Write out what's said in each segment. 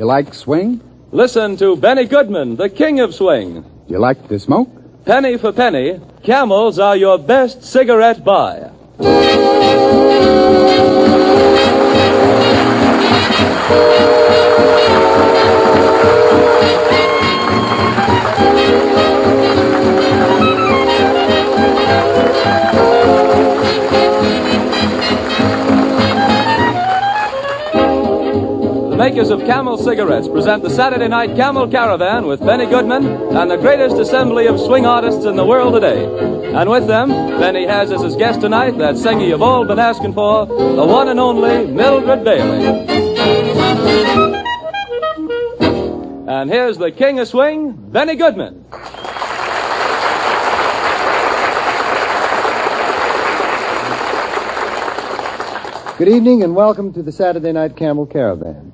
You like swing? Listen to Benny Goodman, the king of swing. You like to smoke? Penny for penny, camels are your best cigarette buy. Makers of Camel cigarettes present the Saturday Night Camel Caravan with Benny Goodman and the greatest assembly of swing artists in the world today. And with them, Benny has as his guest tonight that singer you've all been asking for, the one and only Mildred Bailey. And here's the king of swing, Benny Goodman. Good evening and welcome to the Saturday Night Camel Caravan.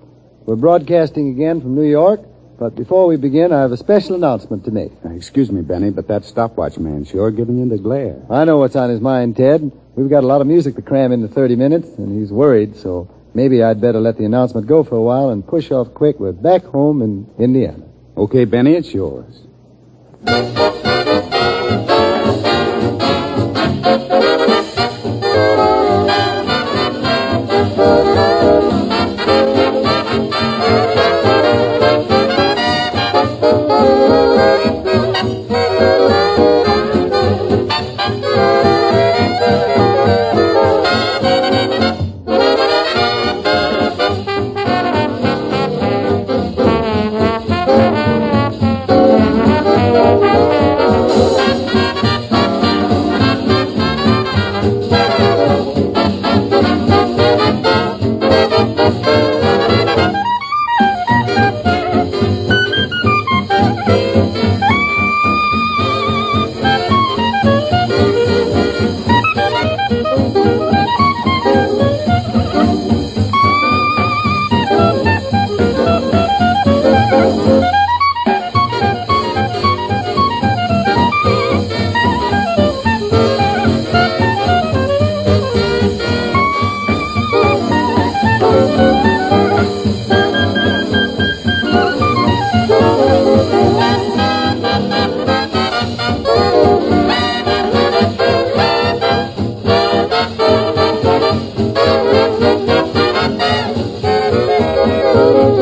We're broadcasting again from New York, but before we begin, I have a special announcement to make. Uh, Excuse me, Benny, but that stopwatch man sure giving you the glare. I know what's on his mind, Ted. We've got a lot of music to cram into 30 minutes, and he's worried, so maybe I'd better let the announcement go for a while and push off quick. We're back home in Indiana. Okay, Benny, it's yours.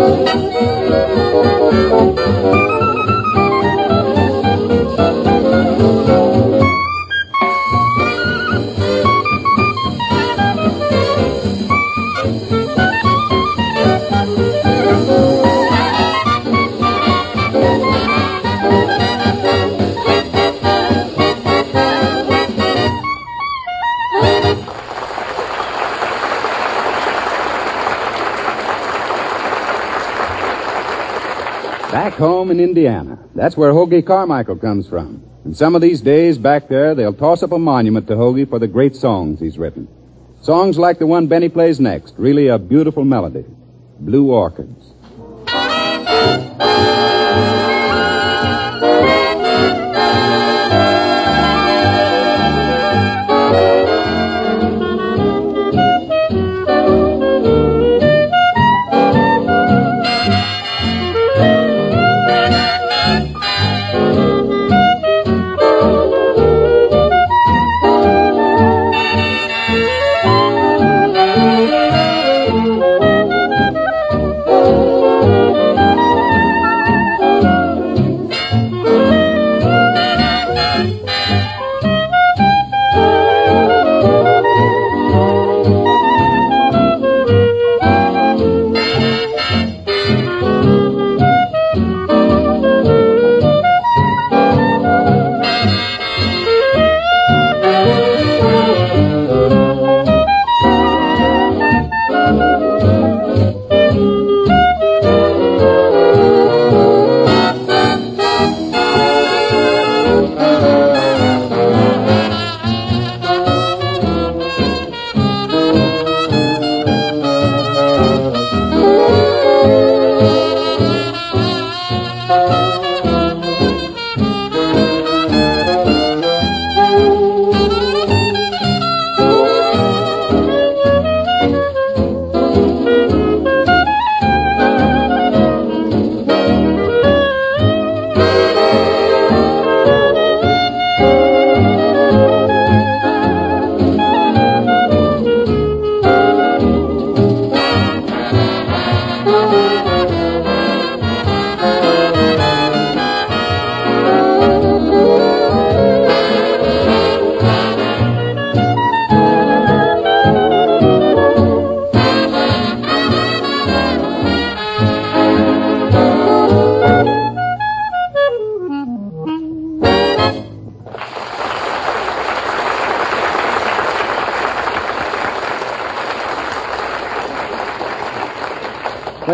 Back in Indiana. That's where Hoagy Carmichael comes from. And some of these days back there, they'll toss up a monument to Hoagy for the great songs he's written. Songs like the one Benny plays next. Really a beautiful melody. Blue Orchids.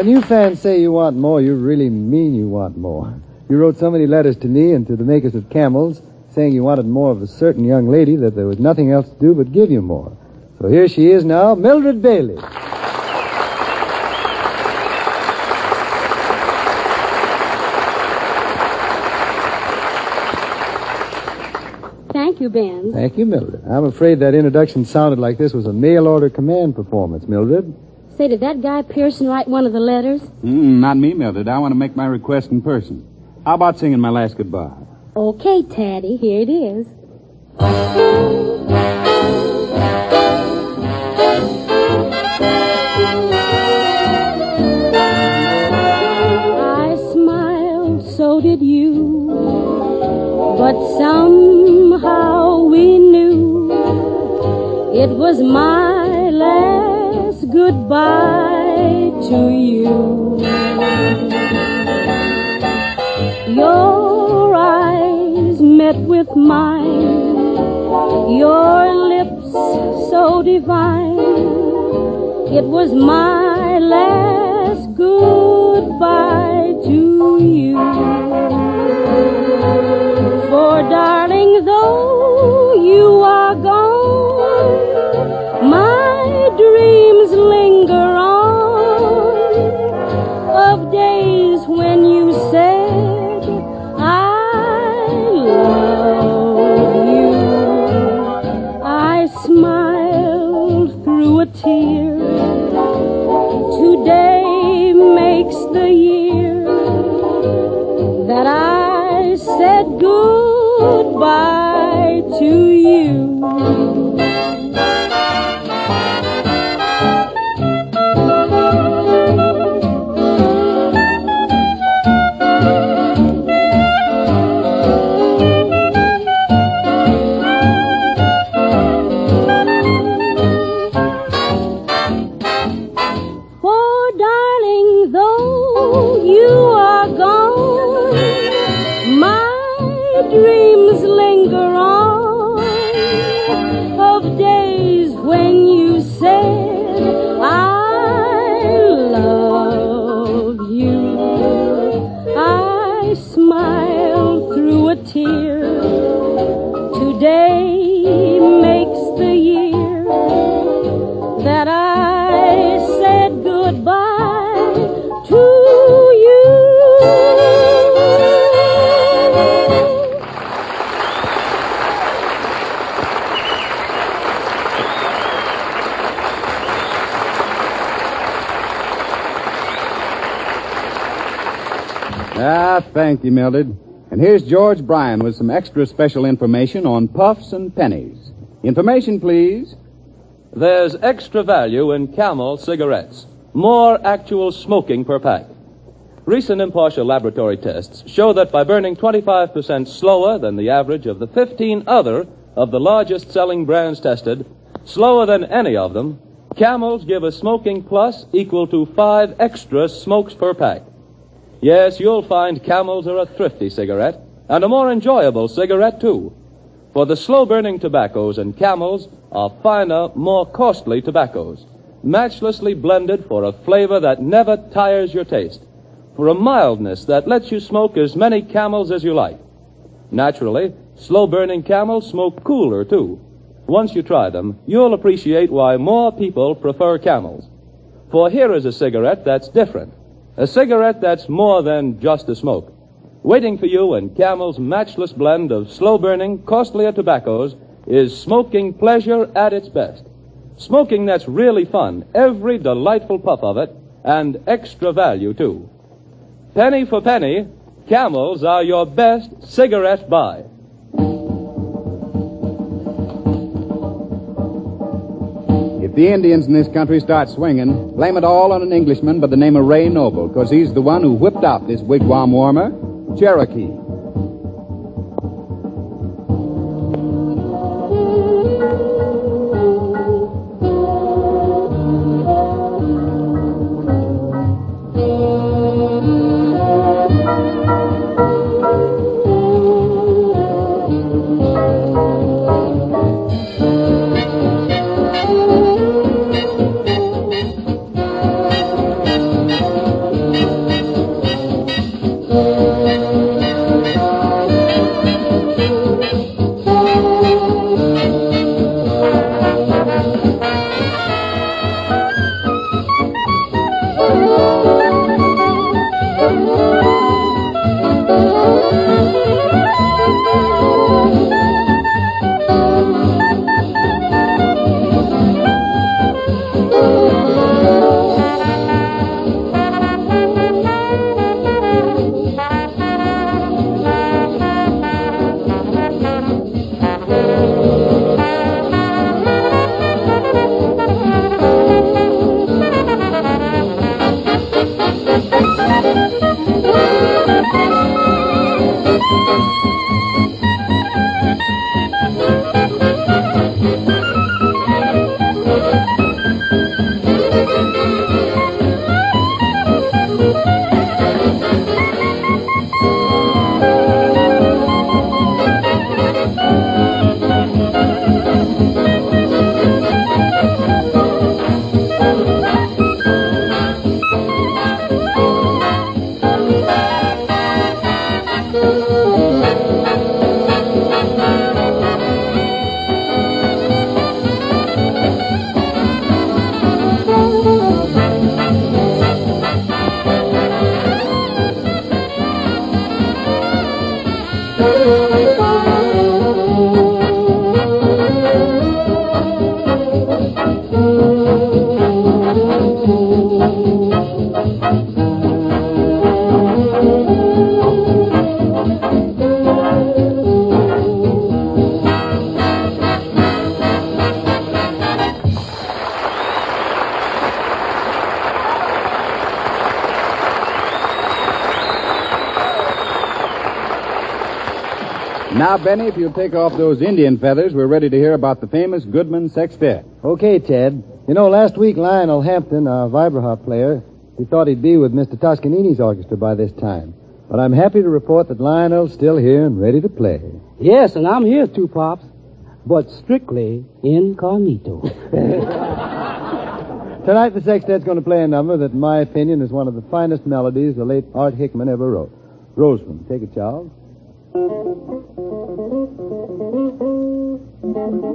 When you fans say you want more, you really mean you want more. You wrote so many letters to me and to the makers of camels saying you wanted more of a certain young lady that there was nothing else to do but give you more. So here she is now, Mildred Bailey. Thank you, Ben. Thank you, Mildred. I'm afraid that introduction sounded like this was a mail order command performance, Mildred. Say, did that guy Pearson write one of the letters? Mm, not me, Mildred. I want to make my request in person. How about singing my last goodbye? Okay, Taddy, here it is. Was my last goodbye to you. For darling, though you are gone, my dreams linger on of days when you said I love you. I smiled through a tear. The year that I said goodbye to you. Thank you, Mildred. And here's George Bryan with some extra special information on puffs and pennies. Information, please. There's extra value in Camel cigarettes. More actual smoking per pack. Recent impartial laboratory tests show that by burning 25% slower than the average of the 15 other of the largest selling brands tested, slower than any of them, Camels give a smoking plus equal to five extra smokes per pack. Yes, you'll find Camels are a thrifty cigarette and a more enjoyable cigarette too. For the slow burning tobaccos and Camels are finer, more costly tobaccos, matchlessly blended for a flavor that never tires your taste, for a mildness that lets you smoke as many Camels as you like. Naturally, slow burning Camels smoke cooler too. Once you try them, you'll appreciate why more people prefer Camels. For here is a cigarette that's different. A cigarette that's more than just a smoke. Waiting for you in Camel's matchless blend of slow burning, costlier tobaccos is smoking pleasure at its best. Smoking that's really fun, every delightful puff of it, and extra value too. Penny for penny, Camels are your best cigarette buy. If the Indians in this country start swinging, blame it all on an Englishman by the name of Ray Noble, because he's the one who whipped out this wigwam warmer, Cherokee. oh you. Now, Benny, if you'll take off those Indian feathers, we're ready to hear about the famous Goodman Sextet. Okay, Ted. You know, last week Lionel Hampton, our vibraharp player, he thought he'd be with Mr. Toscanini's orchestra by this time. But I'm happy to report that Lionel's still here and ready to play. Yes, and I'm here too, Pops. But strictly incognito. Tonight the sextet's going to play a number that, in my opinion, is one of the finest melodies the late Art Hickman ever wrote. Rose Room, take it, Charles. Now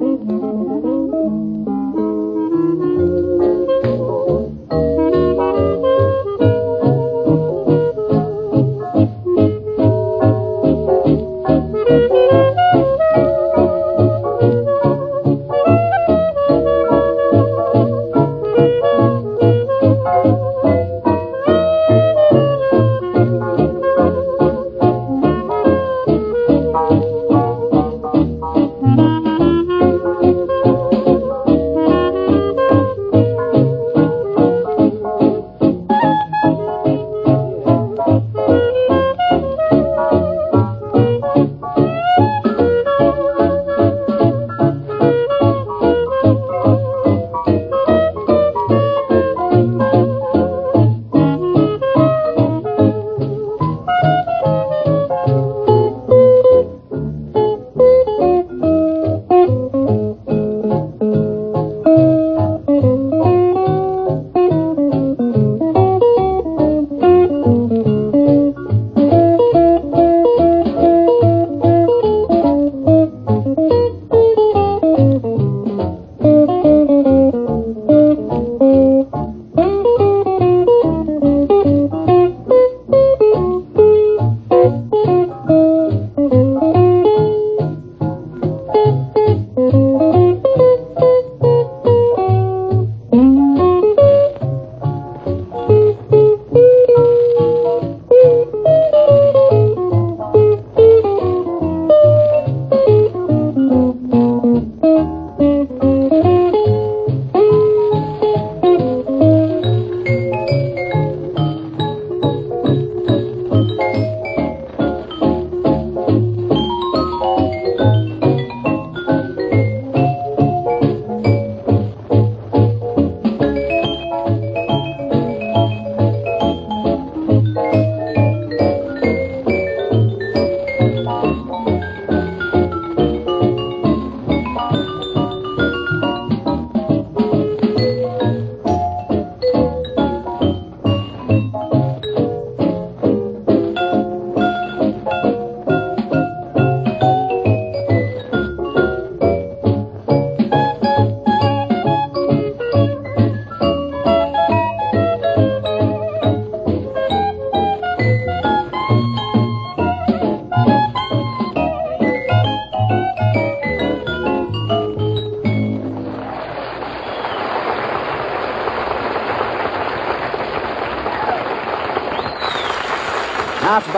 it's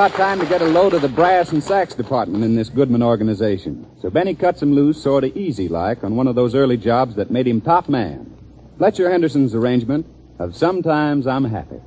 about time to get a load of the brass and sax department in this Goodman organization. So Benny cuts him loose sort of easy like on one of those early jobs that made him top man. Fletcher Henderson's arrangement of Sometimes I'm Happy.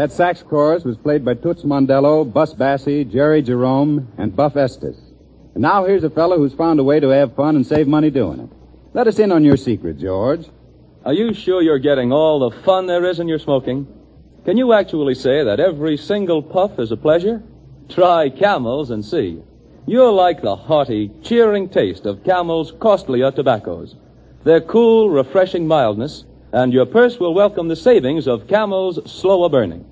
That sax chorus was played by Toots Mondello, Bus Bassey, Jerry Jerome, and Buff Estes. And now here's a fellow who's found a way to have fun and save money doing it. Let us in on your secret, George. Are you sure you're getting all the fun there is in your smoking? Can you actually say that every single puff is a pleasure? Try Camels and see. You'll like the hearty, cheering taste of Camel's costlier tobaccos. Their cool, refreshing mildness, and your purse will welcome the savings of Camel's slower burning.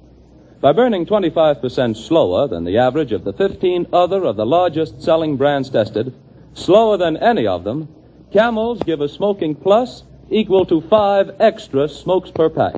By burning 25% slower than the average of the 15 other of the largest selling brands tested, slower than any of them, Camels give a smoking plus equal to five extra smokes per pack.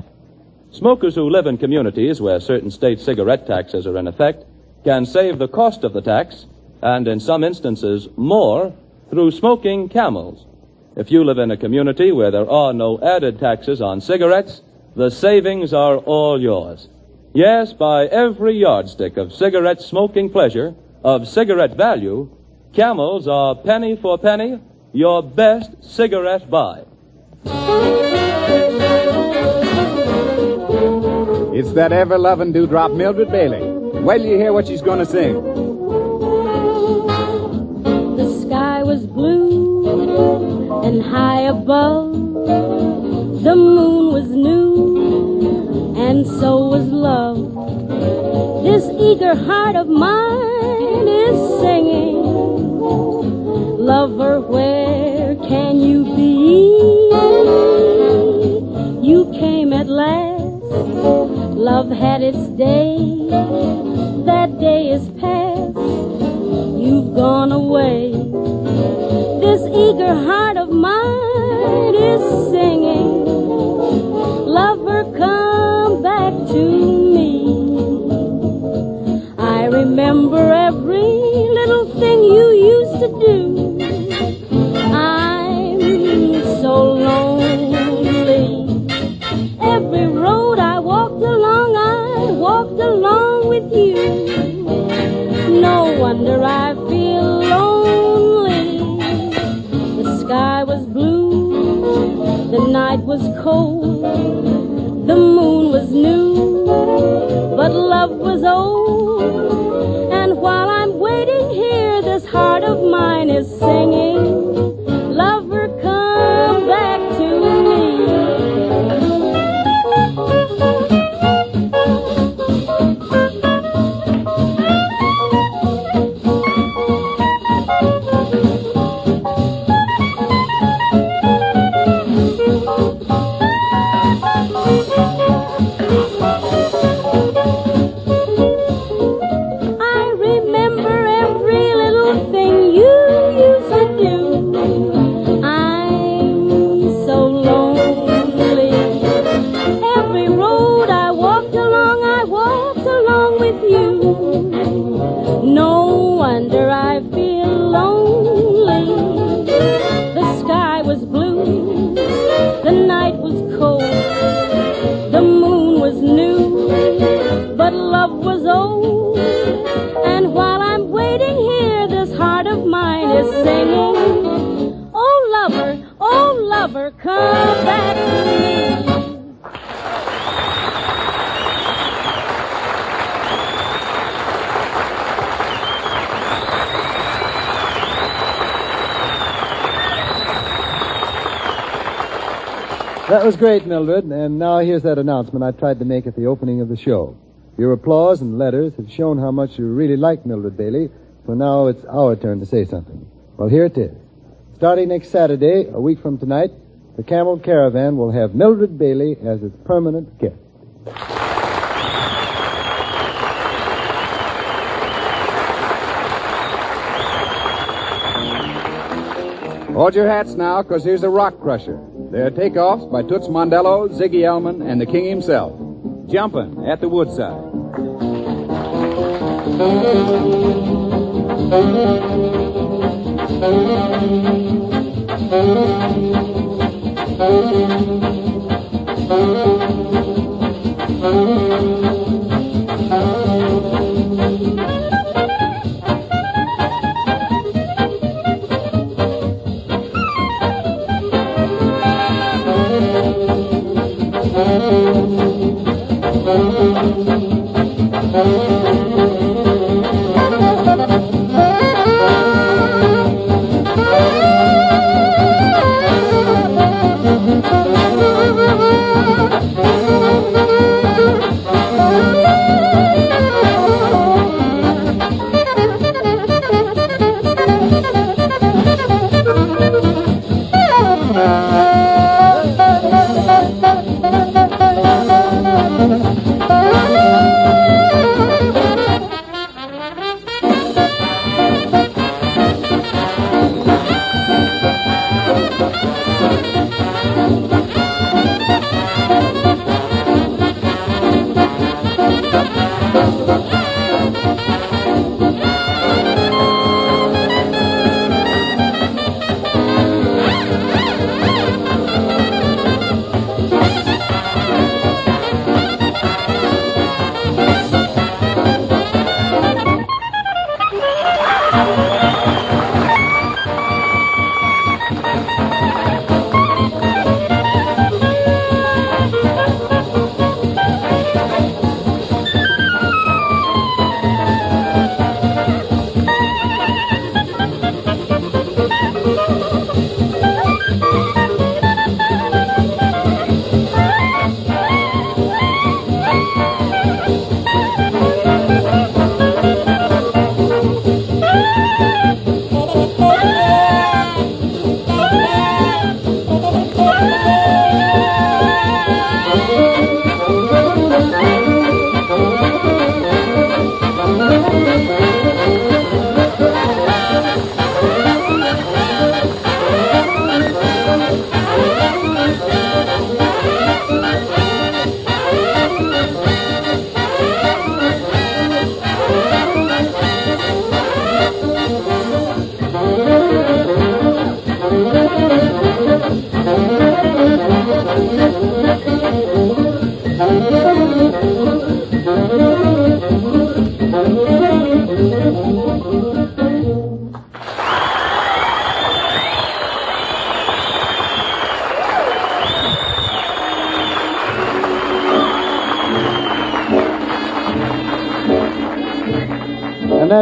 Smokers who live in communities where certain state cigarette taxes are in effect can save the cost of the tax, and in some instances more, through smoking camels. If you live in a community where there are no added taxes on cigarettes, the savings are all yours. Yes, by every yardstick of cigarette smoking pleasure, of cigarette value, camels are penny for penny your best cigarette buy. It's that ever loving dewdrop Mildred Bailey. Wait till you hear what she's going to sing. And high above. The moon was new and so was love. This eager heart of mine is singing. Lover, where can you be? You came at last. Love had its day. That day is past. You've gone away. This eager heart of That was great, Mildred. And now here's that announcement I tried to make at the opening of the show. Your applause and letters have shown how much you really like Mildred Bailey, so now it's our turn to say something. Well, here it is. Starting next Saturday, a week from tonight, the Camel Caravan will have Mildred Bailey as its permanent guest. Hold your hats now, 'cause here's a rock crusher. They're takeoffs by Toots Mondello, Ziggy Elman, and the King himself. Jumping at the Woodside. And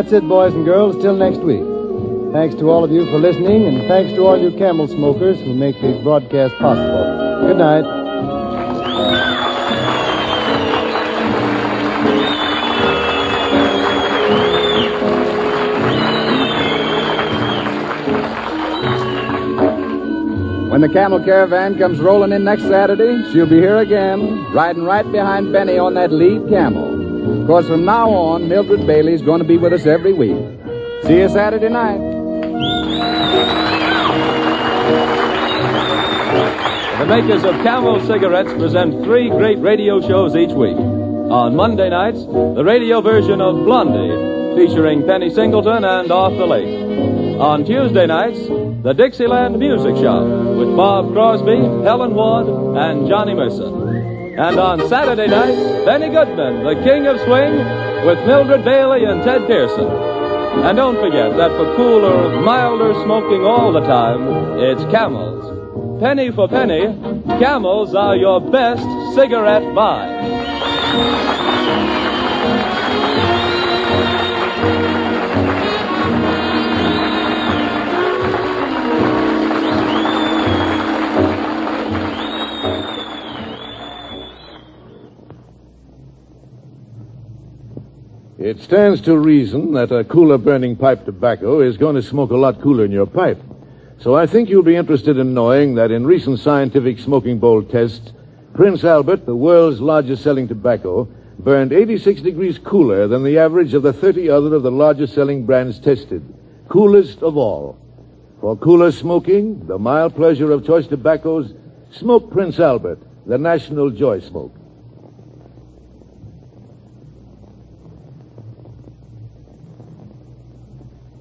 that's it, boys and girls, till next week. Thanks to all of you for listening, and thanks to all you camel smokers who make these broadcasts possible. Good night. When the camel caravan comes rolling in next Saturday, she'll be here again, riding right behind Benny on that lead camel. Of course, from now on, Mildred Bailey is going to be with us every week. See you Saturday night. The makers of Camel cigarettes present three great radio shows each week. On Monday nights, the radio version of Blondie, featuring Penny Singleton and Arthur Lake. On Tuesday nights, the Dixieland Music Shop with Bob Crosby, Helen Ward, and Johnny Mercer. And on Saturday night, Benny Goodman, the King of Swing, with Mildred Bailey and Ted Pearson. And don't forget that for cooler, milder smoking all the time, it's Camels. Penny for penny, Camels are your best cigarette buy. It stands to reason that a cooler burning pipe tobacco is going to smoke a lot cooler in your pipe. So I think you'll be interested in knowing that in recent scientific smoking bowl tests, Prince Albert, the world's largest selling tobacco, burned 86 degrees cooler than the average of the 30 other of the largest selling brands tested. Coolest of all. For cooler smoking, the mild pleasure of choice tobaccos, smoke Prince Albert, the national joy smoke.